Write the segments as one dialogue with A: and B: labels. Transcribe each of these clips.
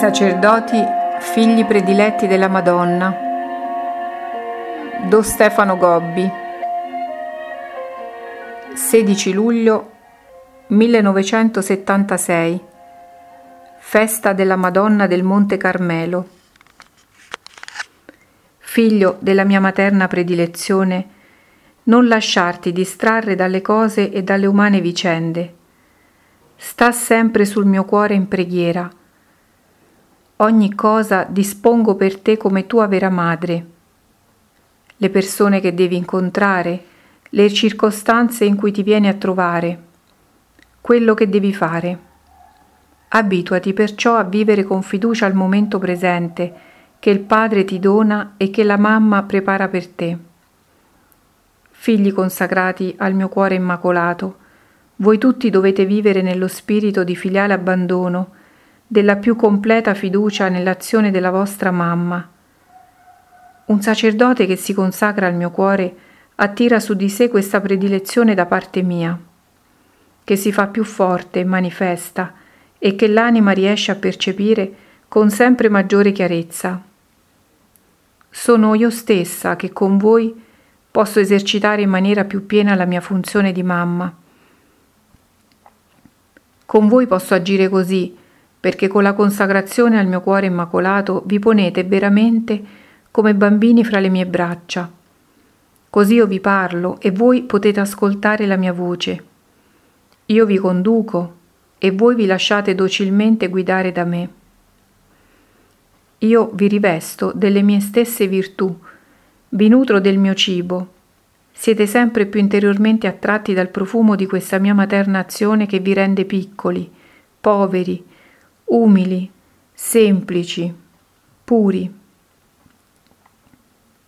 A: sacerdoti, figli prediletti della Madonna. Do Stefano Gobbi. 16 luglio 1976. Festa della Madonna del Monte Carmelo. Figlio della mia materna predilezione, non lasciarti distrarre dalle cose e dalle umane vicende. Sta sempre sul mio cuore in preghiera ogni cosa dispongo per te come tua vera madre. Le persone che devi incontrare, le circostanze in cui ti vieni a trovare, quello che devi fare. Abituati perciò a vivere con fiducia il momento presente che il Padre ti dona e che la mamma prepara per te. Figli consacrati al mio cuore immacolato, voi tutti dovete vivere nello spirito di filiale abbandono, della più completa fiducia nell'azione della vostra mamma. Un sacerdote che si consacra al mio cuore attira su di sé questa predilezione da parte mia, che si fa più forte e manifesta e che l'anima riesce a percepire con sempre maggiore chiarezza. Sono io stessa che con voi posso esercitare in maniera più piena la mia funzione di mamma. Con voi posso agire così, perché con la consacrazione al mio cuore immacolato vi ponete veramente come bambini fra le mie braccia. Così io vi parlo e voi potete ascoltare la mia voce. Io vi conduco e voi vi lasciate docilmente guidare da me. Io vi rivesto delle mie stesse virtù, vi nutro del mio cibo. Siete sempre più interiormente attratti dal profumo di questa mia materna azione che vi rende piccoli, poveri, umili, semplici, puri.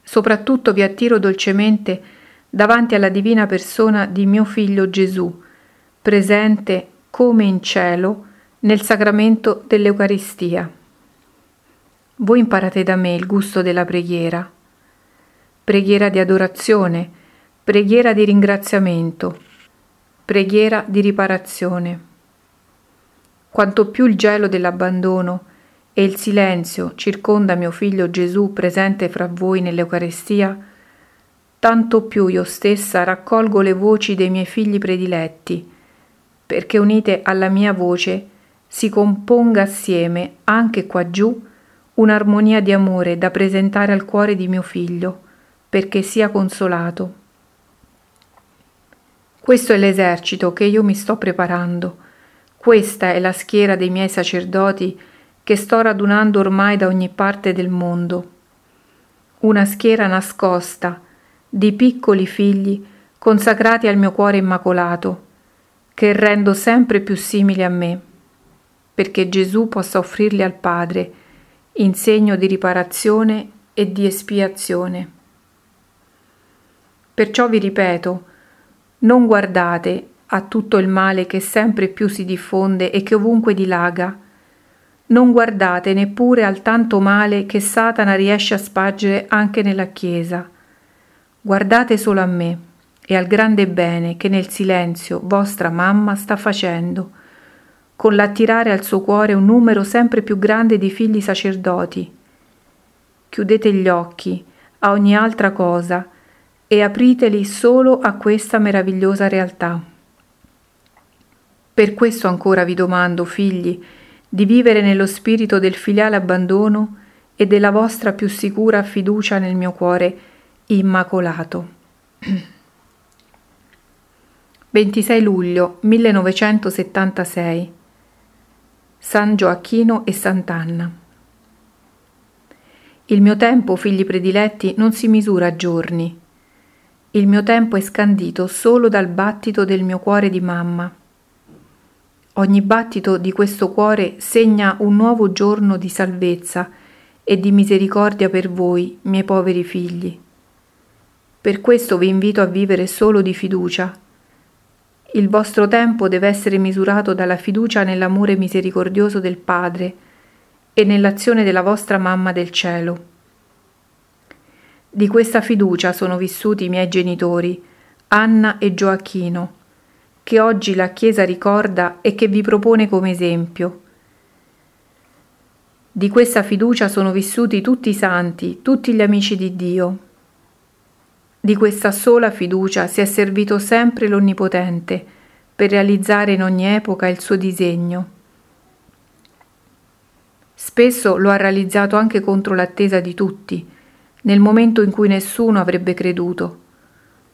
A: Soprattutto vi attiro dolcemente davanti alla divina persona di mio figlio Gesù, presente come in cielo nel sacramento dell'Eucaristia. Voi imparate da me il gusto della preghiera, preghiera di adorazione, preghiera di ringraziamento, preghiera di riparazione quanto più il gelo dell'abbandono e il silenzio circonda mio figlio Gesù presente fra voi nell'Eucarestia, tanto più io stessa raccolgo le voci dei miei figli prediletti, perché unite alla mia voce si componga assieme, anche qua giù, un'armonia di amore da presentare al cuore di mio figlio, perché sia consolato. Questo è l'esercito che io mi sto preparando questa è la schiera dei miei sacerdoti che sto radunando ormai da ogni parte del mondo. Una schiera nascosta di piccoli figli consacrati al mio cuore immacolato, che rendo sempre più simili a me, perché Gesù possa offrirli al Padre in segno di riparazione e di espiazione. Perciò vi ripeto, non guardate a tutto il male che sempre più si diffonde e che ovunque dilaga. Non guardate neppure al tanto male che Satana riesce a spargere anche nella Chiesa. Guardate solo a me e al grande bene che nel silenzio vostra mamma sta facendo, con l'attirare al suo cuore un numero sempre più grande di figli sacerdoti. Chiudete gli occhi a ogni altra cosa e apriteli solo a questa meravigliosa realtà. Per questo ancora vi domando, figli, di vivere nello spirito del filiale abbandono e della vostra più sicura fiducia nel mio cuore immacolato. 26 luglio 1976 San Gioacchino e Sant'Anna Il mio tempo, figli prediletti, non si misura a giorni. Il mio tempo è scandito solo dal battito del mio cuore di mamma Ogni battito di questo cuore segna un nuovo giorno di salvezza e di misericordia per voi, miei poveri figli. Per questo vi invito a vivere solo di fiducia. Il vostro tempo deve essere misurato dalla fiducia nell'amore misericordioso del Padre e nell'azione della vostra mamma del cielo. Di questa fiducia sono vissuti i miei genitori, Anna e Gioacchino che oggi la Chiesa ricorda e che vi propone come esempio. Di questa fiducia sono vissuti tutti i santi, tutti gli amici di Dio. Di questa sola fiducia si è servito sempre l'Onnipotente per realizzare in ogni epoca il suo disegno. Spesso lo ha realizzato anche contro l'attesa di tutti, nel momento in cui nessuno avrebbe creduto.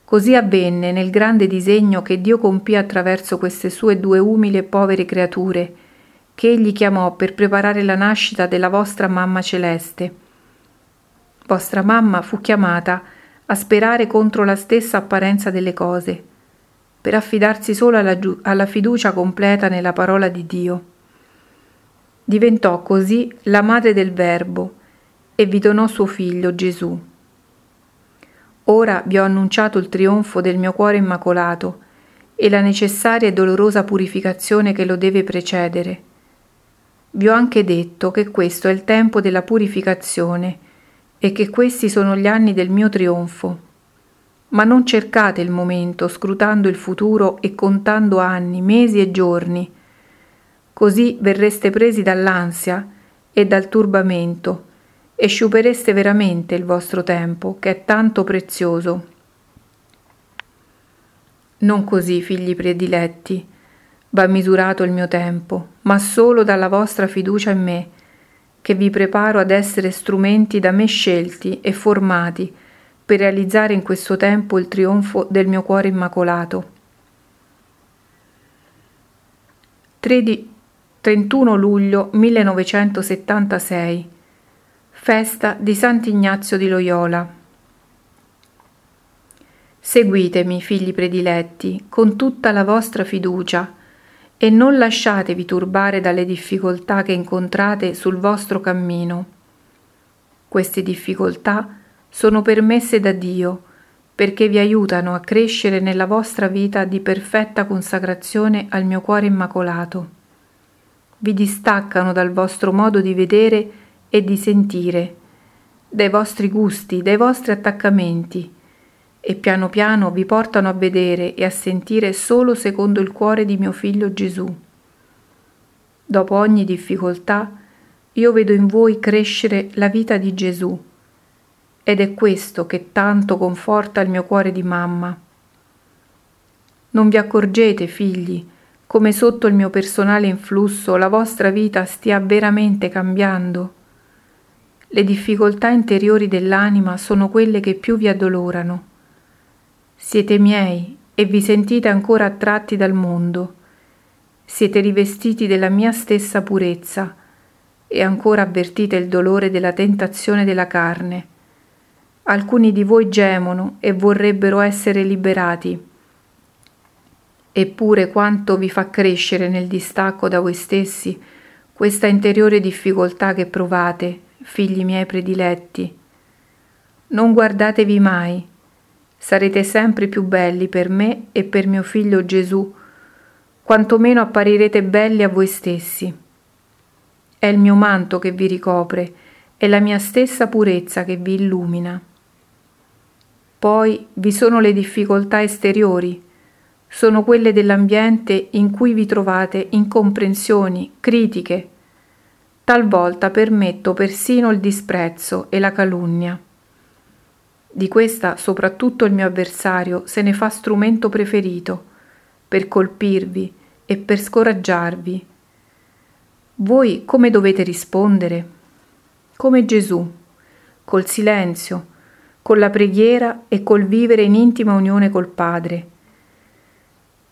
A: Così avvenne nel grande disegno che Dio compì attraverso queste sue due umili e povere creature, che Egli chiamò per preparare la nascita della vostra mamma celeste. Vostra mamma fu chiamata a sperare contro la stessa apparenza delle cose, per affidarsi solo alla, giu- alla fiducia completa nella parola di Dio. Diventò così la madre del Verbo e vi donò suo figlio Gesù. Ora vi ho annunciato il trionfo del mio cuore immacolato e la necessaria e dolorosa purificazione che lo deve precedere. Vi ho anche detto che questo è il tempo della purificazione e che questi sono gli anni del mio trionfo. Ma non cercate il momento scrutando il futuro e contando anni, mesi e giorni. Così verreste presi dall'ansia e dal turbamento e sciupereste veramente il vostro tempo, che è tanto prezioso. Non così, figli prediletti, va misurato il mio tempo, ma solo dalla vostra fiducia in me, che vi preparo ad essere strumenti da me scelti e formati per realizzare in questo tempo il trionfo del mio cuore immacolato. 31 luglio 1976 Festa di Sant'Ignazio di Loyola Seguitemi, figli prediletti, con tutta la vostra fiducia e non lasciatevi turbare dalle difficoltà che incontrate sul vostro cammino. Queste difficoltà sono permesse da Dio perché vi aiutano a crescere nella vostra vita di perfetta consacrazione al mio cuore immacolato. Vi distaccano dal vostro modo di vedere e di sentire, dai vostri gusti, dai vostri attaccamenti e piano piano vi portano a vedere e a sentire solo secondo il cuore di mio figlio Gesù. Dopo ogni difficoltà, io vedo in voi crescere la vita di Gesù ed è questo che tanto conforta il mio cuore di mamma. Non vi accorgete, figli, come sotto il mio personale influsso la vostra vita stia veramente cambiando? Le difficoltà interiori dell'anima sono quelle che più vi addolorano siete miei e vi sentite ancora attratti dal mondo. Siete rivestiti della mia stessa purezza e ancora avvertite il dolore della tentazione della carne. Alcuni di voi gemono e vorrebbero essere liberati. Eppure quanto vi fa crescere nel distacco da voi stessi questa interiore difficoltà che provate, figli miei prediletti. Non guardatevi mai, sarete sempre più belli per me e per mio figlio Gesù, quantomeno apparirete belli a voi stessi. È il mio manto che vi ricopre, è la mia stessa purezza che vi illumina. Poi vi sono le difficoltà esteriori, sono quelle dell'ambiente in cui vi trovate incomprensioni, critiche. Talvolta permetto persino il disprezzo e la calunnia. Di questa soprattutto il mio avversario se ne fa strumento preferito per colpirvi e per scoraggiarvi. Voi come dovete rispondere? Come Gesù, col silenzio, con la preghiera e col vivere in intima unione col Padre.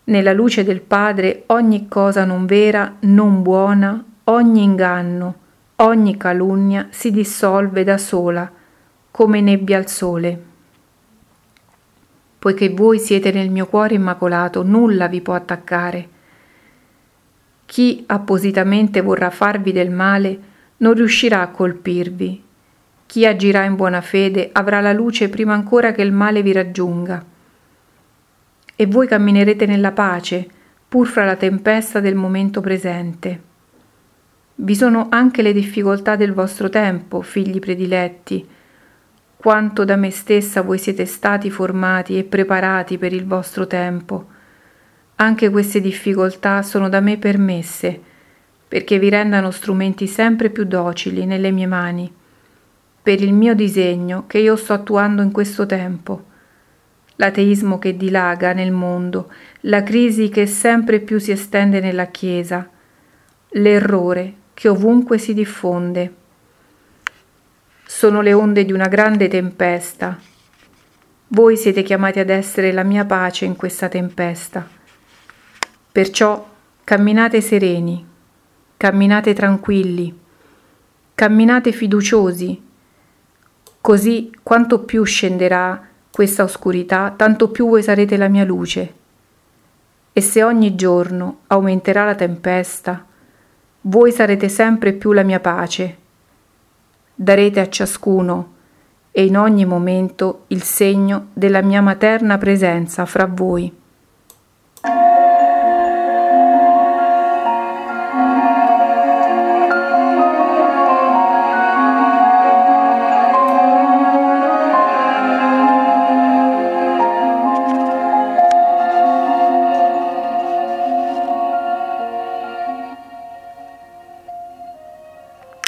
A: Nella luce del Padre ogni cosa non vera, non buona, ogni inganno, ogni calunnia si dissolve da sola come nebbia al sole. Poiché voi siete nel mio cuore immacolato, nulla vi può attaccare. Chi appositamente vorrà farvi del male non riuscirà a colpirvi. Chi agirà in buona fede avrà la luce prima ancora che il male vi raggiunga. E voi camminerete nella pace, pur fra la tempesta del momento presente. Vi sono anche le difficoltà del vostro tempo, figli prediletti, quanto da me stessa voi siete stati formati e preparati per il vostro tempo. Anche queste difficoltà sono da me permesse, perché vi rendano strumenti sempre più docili nelle mie mani, per il mio disegno che io sto attuando in questo tempo. L'ateismo che dilaga nel mondo, la crisi che sempre più si estende nella Chiesa, l'errore che ovunque si diffonde. Sono le onde di una grande tempesta. Voi siete chiamati ad essere la mia pace in questa tempesta. Perciò camminate sereni, camminate tranquilli, camminate fiduciosi, così quanto più scenderà questa oscurità, tanto più voi sarete la mia luce. E se ogni giorno aumenterà la tempesta, voi sarete sempre più la mia pace. Darete a ciascuno e in ogni momento il segno della mia materna presenza fra voi.